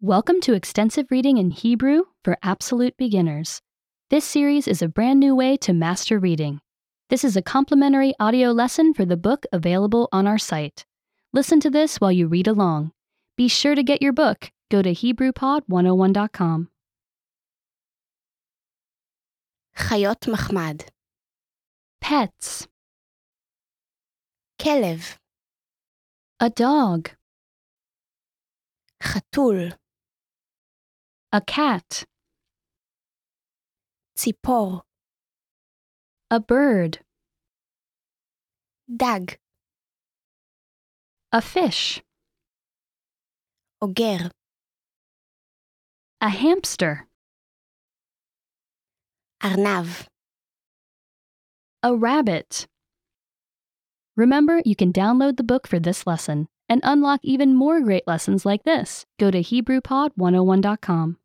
Welcome to Extensive Reading in Hebrew for Absolute Beginners. This series is a brand new way to master reading. This is a complimentary audio lesson for the book available on our site. Listen to this while you read along. Be sure to get your book. Go to HebrewPod101.com. Chayot Mahmad Pets Kelev A dog Chatul. A cat. ציפור, A bird. דג, A fish. אוגר, A hamster. ארנב. A rabbit. Remember, you can download the book for this lesson and unlock even more great lessons like this. Go to HebrewPod101.com.